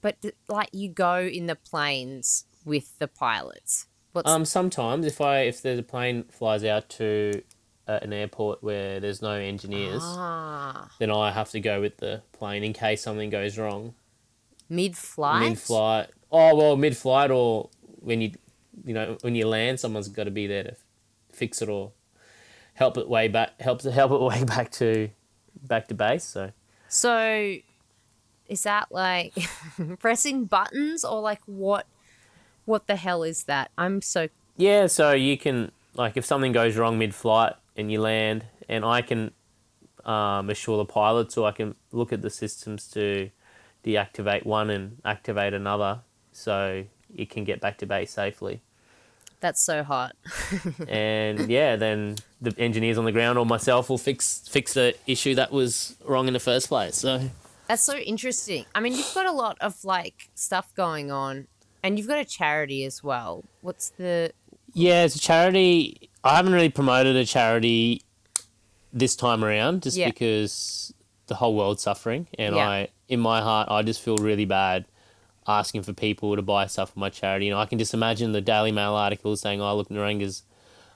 but like, you go in the planes with the pilots. What's um, sometimes if I, if there's a plane flies out to uh, an airport where there's no engineers, ah then I have to go with the plane in case something goes wrong mid flight? mid-flight. Oh well, mid-flight or when you, you know, when you land, someone's got to be there to fix it or help it way back, help help it way back to back to base. So. So, is that like pressing buttons or like what? What the hell is that? I'm so Yeah, so you can like if something goes wrong mid-flight and you land, and I can um, assure the pilots, or I can look at the systems to deactivate one and activate another, so it can get back to base safely. that's so hot. and yeah, then the engineers on the ground or myself will fix fix the issue that was wrong in the first place. So That's so interesting. I mean, you've got a lot of like stuff going on, and you've got a charity as well. What's the? yeah, it's a charity. I haven't really promoted a charity this time around, just Yeah. because the whole world's suffering, and Yeah. I, in my heart, I just feel really bad asking for people to buy stuff for my charity. You know, I can just imagine the Daily Mail articles saying, "Oh, look, Niranga's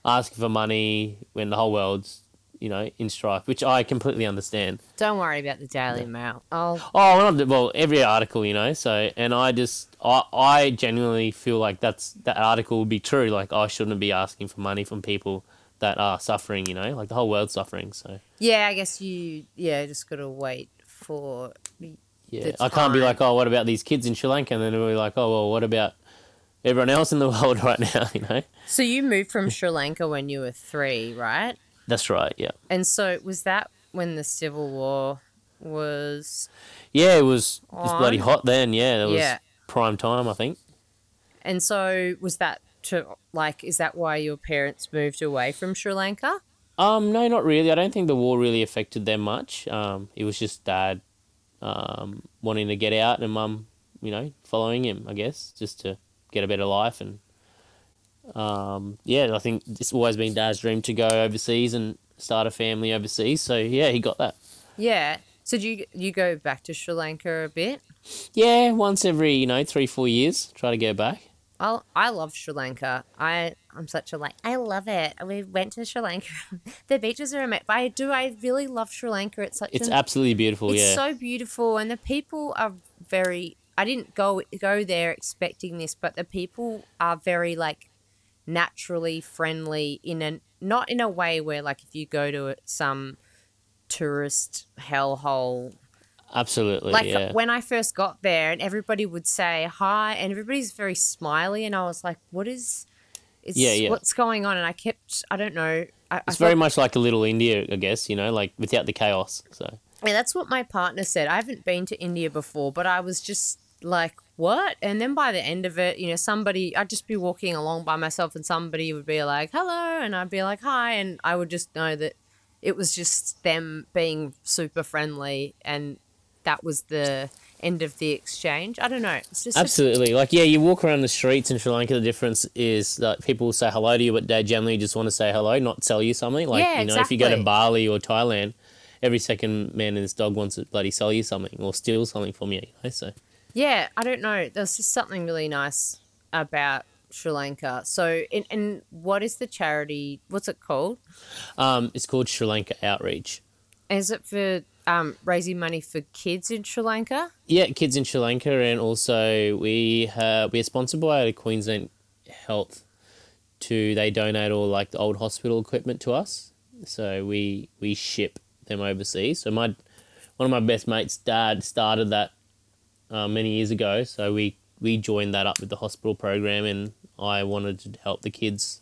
asking for money when the whole world's." You know, in strife, which I completely understand. Don't worry about the Daily Mail. I'll. Oh, well, well, every article, you know. So, and I just, I, I genuinely feel like that's that article would be true. Like, I shouldn't be asking for money from people that are suffering. You know, like the whole world's suffering. So, Yeah, I guess you. Yeah, just gotta wait for. yeah, I can't be like, oh, what about these kids in Sri Lanka? And then we'll be like, oh, well, what about everyone else in the world right now? You know, So you moved from Sri Lanka when you were three, right? That's right. Yeah, And so was that when the Civil War was? yeah, it was it was bloody hot then. Yeah, it was Yeah. prime time. I think. And so was that to like? Is that why your parents moved away from Sri Lanka? Um, no, not really. I don't think the war really affected them much. Um, it was just dad um, wanting to get out and mum, you know, following him, I guess, just to get a better life. And um, yeah, I think it's always been dad's dream to go overseas and start a family overseas. So yeah, he got that. Yeah. So do you you go back to Sri Lanka a bit? Yeah, once every, you know, three, four years, try to go back. I I love Sri Lanka. I I'm such a like I love it. We went to Sri Lanka. the beaches are amazing. But I do. I really love Sri Lanka. It's such It's an, absolutely beautiful, it's yeah. so beautiful, and the people are very. I didn't go go there expecting this, but the people are very like naturally friendly in a not in a way where like if you go to some tourist hellhole Absolutely. like yeah. when I first got there, and everybody would say hi, and everybody's very smiley, and I was like, "What is, is Yeah, yeah. what's going on?" And I kept, I don't know, I, I it's thought- very much like a little India, I guess. You know, like without the chaos. So yeah, that's what my partner said. I haven't been to India before, but I was just like, "What?" And then by the end of it, you know, somebody, I'd just be walking along by myself, and somebody would be like, "Hello," and I'd be like, "Hi," and I would just know that it was just them being super friendly, and that was the end of the exchange. I don't know. It's just a absolutely, like yeah, you walk around the streets in Sri Lanka. The difference is that people will say hello to you, but they generally just want to say hello, not sell you something. Like Yeah, you know, if you go to. Bali or Thailand, every second man and his dog wants to bloody sell you something or steal something from you. you know? So Yeah, I don't know. There's just something really nice about Sri Lanka. So, and, and what is the charity? What's it called? um, it's called Sri Lanka Outreach. Is it for um, raising money for kids in Sri Lanka? Yeah, kids in Sri Lanka, and also we have we are sponsored by Queensland Health. To they donate all like the old hospital equipment to us, so we we ship them overseas. So my one of my best mates' dad started that uh, many years ago, so we we joined that up with the hospital program, and I wanted to help the kids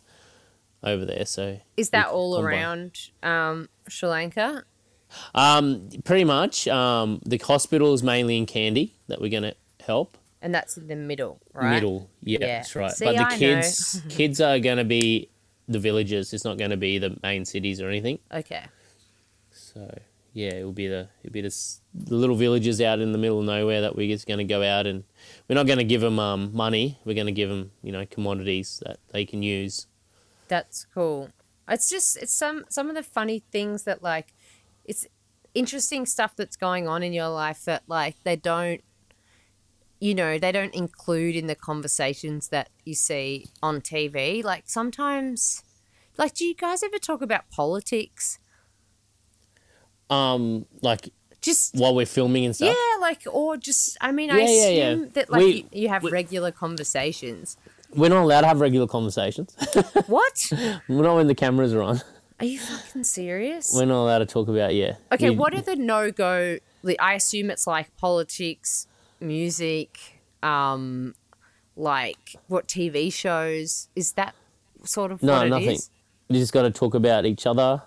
over there. So Is that all combine. around um, Sri Lanka? Um, pretty much. Um, the hospital is mainly in Kandy that we're gonna help. And that's in the middle, right? Middle, yeah, Yeah. that's right. See, but the I kids, kids are going to be the villages. It's not going to be the main cities or anything. Okay. So yeah, it will be the it'll be the, the little villages out in the middle of nowhere that we're just going to go out and we're not going to give them um, money. We're going to give them you know commodities that they can use. That's cool. It's just it's some some of the funny things that like it's interesting stuff that's going on in your life that like they don't you know, they don't include in the conversations that you see on TV. Like sometimes like do you guys ever talk about politics? Um, like Just while we're filming and stuff. yeah, like or just I mean I Yeah, yeah, yeah. assume that like We- you, you have we- regular conversations. We're not allowed to have regular conversations. what? we're not when the cameras are on. Are you fucking serious? We're not allowed to talk about yeah. Okay, We- what are the no go? I assume it's like politics, music, um, like what TV shows? Is that sort of No, what it nothing. is? You just got to talk about each other,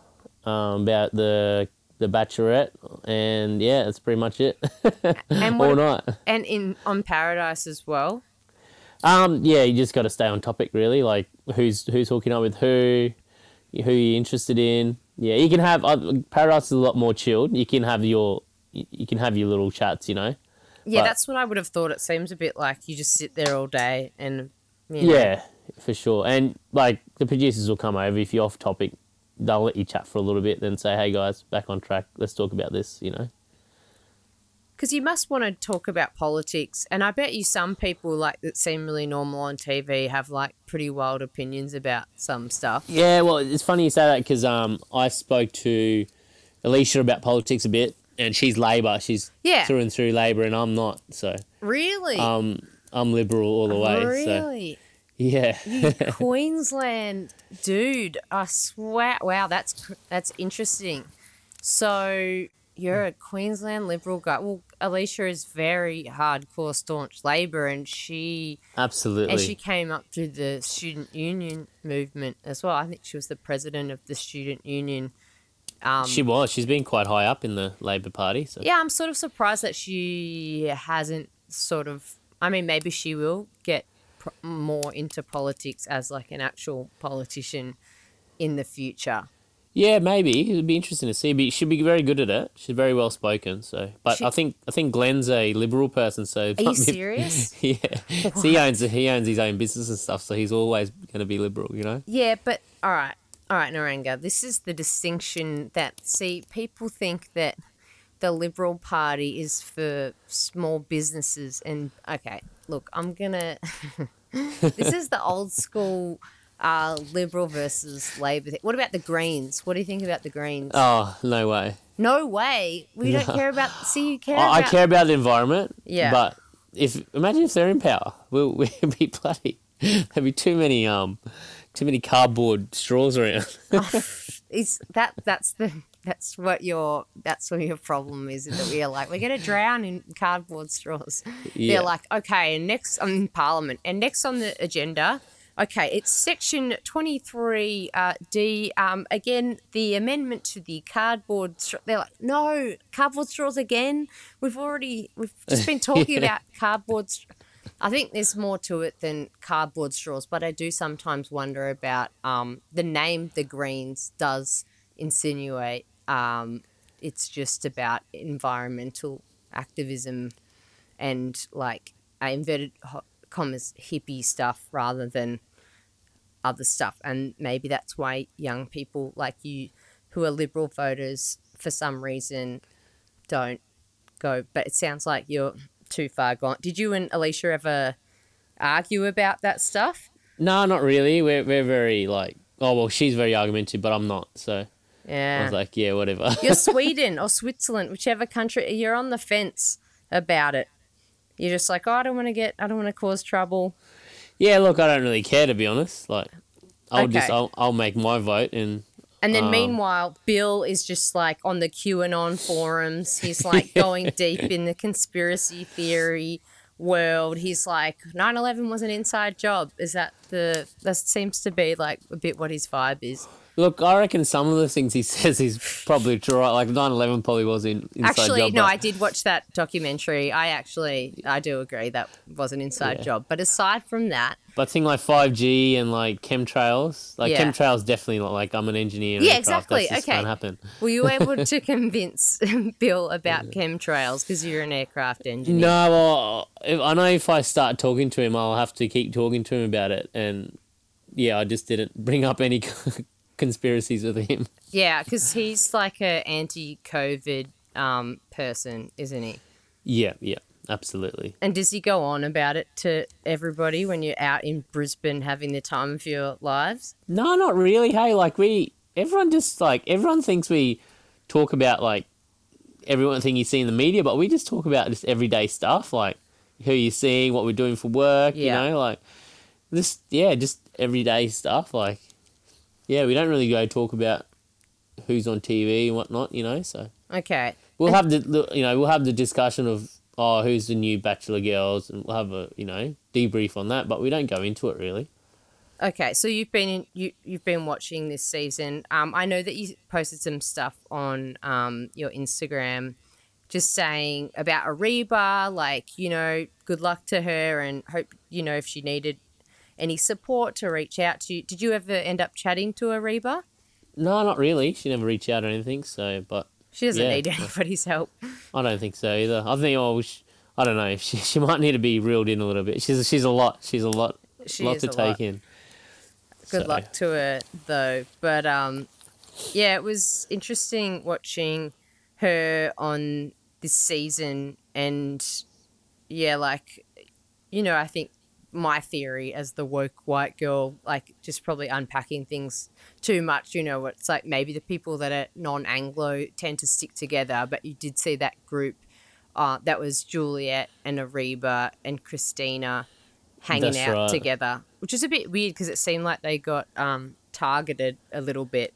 um, about the the Bachelorette, and yeah, that's pretty much it. And what All night. And in on Paradise as well. Um, yeah, you just got to stay on topic, really. Like who's who's hooking up with who, who you're interested in. Yeah, you can have uh, Paradise is a lot more chilled. You can have your you you can have your little chats, you know. Yeah, But- that's what I would have thought. It seems a bit like you just sit there all day and you know, Yeah, for sure. And like the producers will come over if you're off topic. They'll let you chat for a little bit, then say, "Hey guys, back on track. Let's talk about this." You know. Because you must want to talk about politics, and I bet you some people like that seem really normal on TV have like pretty wild opinions about some stuff. Yeah, well, it's funny you say that because um, I spoke to Alisha about politics a bit, and she's Labor. She's Yeah. through and through Labor, and I'm not. So Really? um, I'm Liberal all the way. So really? Yeah, You Queensland dude, I swear. Wow, that's that's interesting. So you're a Queensland Liberal guy. Well, Alisha is very hardcore, staunch Labor, and she absolutely. and she came up through the student union movement as well. I think she was the president of the student union. Um, she was. She's been quite high up in the Labor Party. So yeah, I'm sort of surprised that she hasn't sort of. I mean, maybe she will get pr- more into politics as like an actual politician in the future. yeah, maybe it'd be interesting to see. But she'd be very good at it. She's very well spoken. So, but She- I think I think Glenn's a Liberal person. So Are you serious? yeah, so he owns he owns his own business and stuff. So he's always going to be Liberal. You know. Yeah, but all right, all right, Niranga. This is the distinction that see people think that the Liberal Party is for small businesses, and okay, look, I'm gonna. this is the old school. Uh, liberal versus Labor. thing. What about the Greens? What do you think about the Greens? Oh no way. no way. We don't care about. See, you care. I, I care about the environment. Yeah. But if imagine if they're in power, we'll we'd be bloody. There'd be too many um too many cardboard straws around. is that that's the that's what your that's what your problem is that we are like we're gonna drown in cardboard straws. Yeah. They're like okay, and next on Parliament and next on the agenda. Okay, it's section 23 uh, D. Um, again, the amendment to the cardboard. Stra- they're like, no, cardboard straws again. We've already we've just been talking about cardboard. Str- I think there's more to it than cardboard straws, but I do sometimes wonder about um, the name the Greens does insinuate um, it's just about environmental activism and like I inverted commas hippie stuff rather than other stuff, and maybe that's why young people like you who are liberal voters for some reason don't go. But it sounds like you're too far gone. Did you and Alisha ever argue about that stuff? no, not really. We're we're very like. Oh well, she's very argumentative, but I'm not. So I Yeah. was like, yeah, whatever. you're Sweden or Switzerland, whichever country, you're on the fence about it. You're just like, oh, I don't want to get, I don't want to cause trouble. yeah, look, I don't really care to be honest. Like, I'll just I'll I'll make my vote and And then Um, meanwhile, Bill is just like on the QAnon forums. He's like going deep in the conspiracy theory world. He's like, 9 11 was an inside job. Is that the, that seems to be like a bit what his vibe is. Look, I reckon some of the things he says is probably true. Right? Like 9-11 probably was in inside actually, job, no, but- I did watch that documentary. I actually, I do agree that was an inside Yeah. job. But aside from that, But thing like five G and like chemtrails, like Yeah. chemtrails definitely not like I'm an engineer. Yeah, exactly, That's okay. Happen. were you able to convince Bill about chemtrails because you're an aircraft engineer? No, well, if, I know if I start talking to him, I'll have to keep talking to him about it, and yeah, I just didn't bring up any conspiracies with him. Yeah, because he's like a anti-COVID um, person, isn't he? Yeah, yeah, absolutely. And does he go on about it to everybody when you're out in Brisbane having the time of your lives? No, not really. Hey, like we, everyone just like everyone thinks we talk about like everyone thing you see in the media, but we just talk about just everyday stuff, like who you're seeing, what we're doing for work. Yeah. You know, like this. Yeah, just everyday stuff. Like, yeah, we don't really go talk about who's on TV and whatnot. You know, so Okay. we'll have the- you know we'll have the discussion of oh who's the new Bachelor girls, and we'll have a you know debrief on that, but we don't go into it really. Okay, so you've been in, you you've been watching this season. Um, I know that you posted some stuff on um your Instagram, just saying about Areeba, like you know, good luck to her, and hope you know if she needed any support to reach out to you. Did you ever end up chatting to Areeba? No, not really. She never reached out or anything. So, but She doesn't Yeah. need anybody's help. I don't think so either. I think oh, sh I don't know. She she might need to be reeled in a little bit. She's she's a lot. She's a lot. She lot to a take lot. in. Good So, luck to her though. But um, yeah, it was interesting watching her on this season, and yeah, like you know, I think my theory as the woke white girl, like just probably unpacking things too much. You know, it's like maybe the people that are non-Anglo tend to stick together, but you did see that group. Uh, that was Juliet and Areeba and Christina hanging That's out right. together, which is a bit weird because it seemed like they got um, targeted a little bit.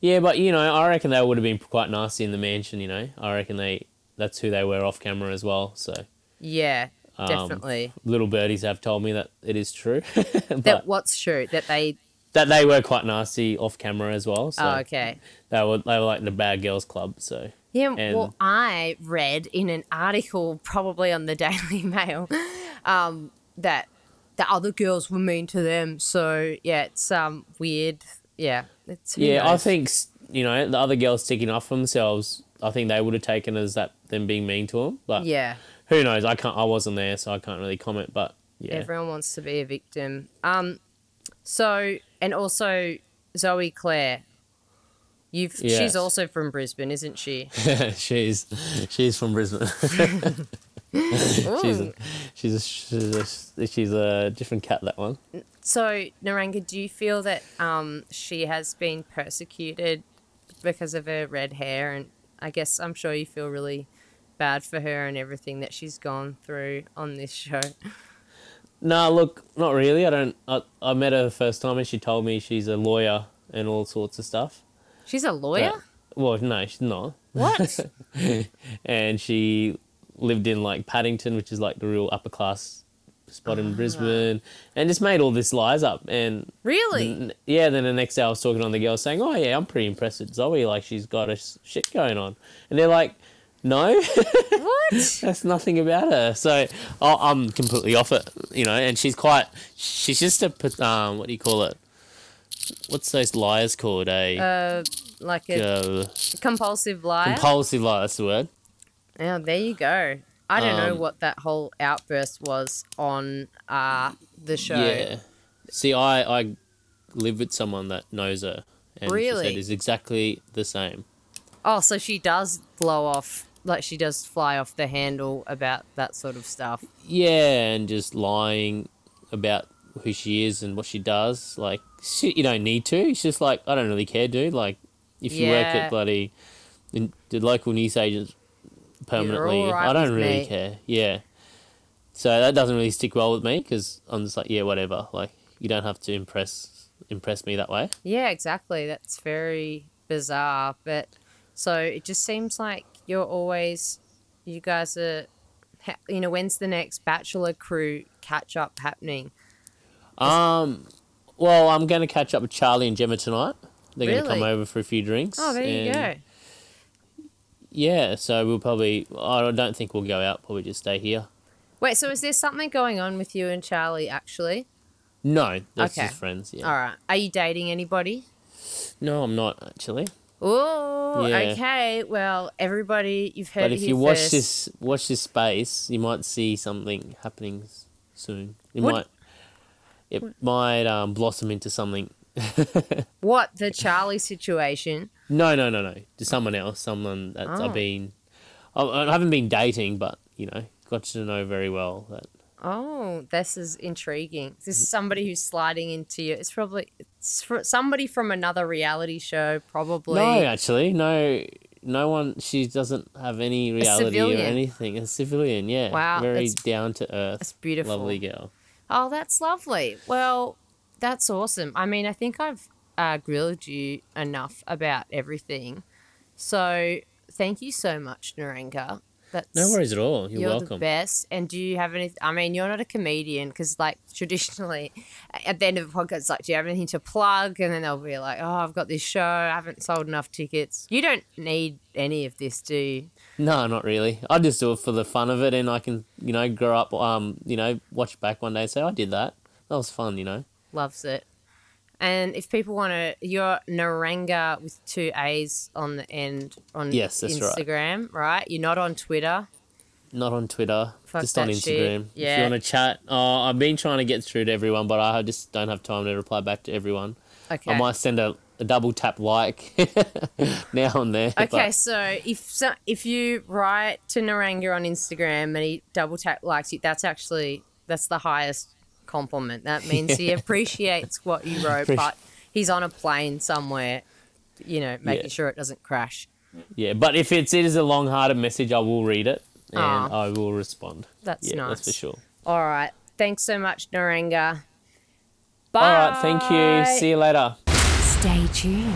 Yeah, but you know, I reckon they would have been quite nasty in the mansion. You know, I reckon they that's who they were off camera as well. So Yeah, Um, definitely. little birdies have told me that it is true, but that what's true that they. that they were quite nasty off camera as well. So Oh, okay. they were they were like the bad girls club. So Yeah, And- well, I read in an article, probably on the Daily Mail, um, that the other girls were mean to them. So yeah, it's um weird. Yeah, it's yeah, I think you know the other girls sticking up for themselves. I think they would have taken as that them being mean to them. But Yeah, who knows? I can't. I wasn't there, so I can't really comment. But yeah, everyone wants to be a victim. Um, so and also Zoe-Clare, you've she's also from Brisbane, isn't she? she's she's from Brisbane. she's a, she's a, she's a she's a different cat. That one. So, Niranga, do you feel that um, she has been persecuted because of her red hair? And I guess I'm sure you feel really bad for her and everything that she's gone through on this show. Nah, look, not really. I don't. I, I met her the first time, and she told me she's a lawyer and all sorts of stuff. She's a lawyer. But- well, no, she's not. What? and she lived in like Paddington, which is like the real upper class spot in ah. Brisbane, and just made all this lies up. And really? yeah, then the next day I was talking on the girl saying, "Oh yeah, I'm pretty impressed with Zoe. Like she's got a shit going on," and they're like. No, what? that's nothing about her. So I- I'm completely off it, you know. And she's quite, she's just a, um, what do you call it? What's those liars called? A Uh, like a uh, compulsive liar. compulsive liar. That's the word. Yeah, there you go. I don't know Um, what that whole outburst was on uh, the show. Yeah. See, I I live with someone that knows her, and Really? she said is exactly the same. Oh, so she does blow off, like she does fly off the handle about that sort of stuff. Yeah, and just lying about who she is and what she does. Like, shit, you don't need to. It's just like I don't really care, dude. Like, if you work at bloody in the local newsagents permanently, alright I don't really me. care. Yeah. So that doesn't really stick well with me because I'm just like, yeah, whatever. Like, you don't have to impress impress me that way. Yeah, exactly. That's very bizarre. But so it just seems like you're always, you guys are, you know, when's the next Bachelor crew catch up happening? Um, well, I'm going to catch up with Charlie and Gemma tonight. They're going to come over for a few drinks. Oh, there you go. Yeah, so we'll probably. I don't think we'll go out. Probably just stay here. Wait, so is there something going on with you and Charlie actually? No, that's Okay. just friends. Yeah. All right. Are you dating anybody? No, I'm not actually. Oh, Yeah. okay. Well, everybody, you've heard But if you watch first. this, watch this space, you might see something happening soon. It What- might. It might um, blossom into something. What the Charlie situation? No, no, no, no. To someone else, someone that Oh. I've been. I, I haven't been dating, but you know, got to know very well that Oh, this is intriguing. This is somebody who's sliding into you. It's probably somebody from another reality show, probably. No, actually, no, no one. She doesn't have any reality or anything. A civilian, yeah. Wow, very down to earth. That's beautiful. Lovely girl. Oh, that's lovely. Well, that's awesome. I mean, I think I've uh, grilled you enough about everything. So thank you so much, Niranga. That's No worries at all. You're, You're the welcome. best. And do you have any? I mean, you're not a comedian because, like, traditionally, at the end of the podcast, it's like, do you have anything to plug? And then they'll be like, oh, I've got this show. I haven't sold enough tickets. You don't need any of this, do you? No, not really. I just do it for the fun of it, and I can, you know, grow up. Um, you know, watch back one day and say, I did that. That was fun, you know. Loves it. And if people want to, you're Niranga with two A's on the end on Yes, that's. Instagram, right. You're not on Twitter. Not on Twitter, Fuck just on shit. Instagram. If you want to chat, oh, I've been trying to get through to everyone, but I just don't have time to reply back to everyone. Okay. I might send a, a double tap like now and there. Okay, but- so if so, if you write to Niranga on Instagram and he double tap likes you, that's actually that's the highest compliment. That means he appreciates what you wrote, Appreci- but he's on a plane somewhere, you know, making Yeah. sure it doesn't crash. Yeah, but if it's, it is a long hearted message, I will read it and Aw. I will respond. That's yeah, nice. that's for sure. All right, thanks so much, Niranga. Bye. All right, thank you. See you later. Stay tuned.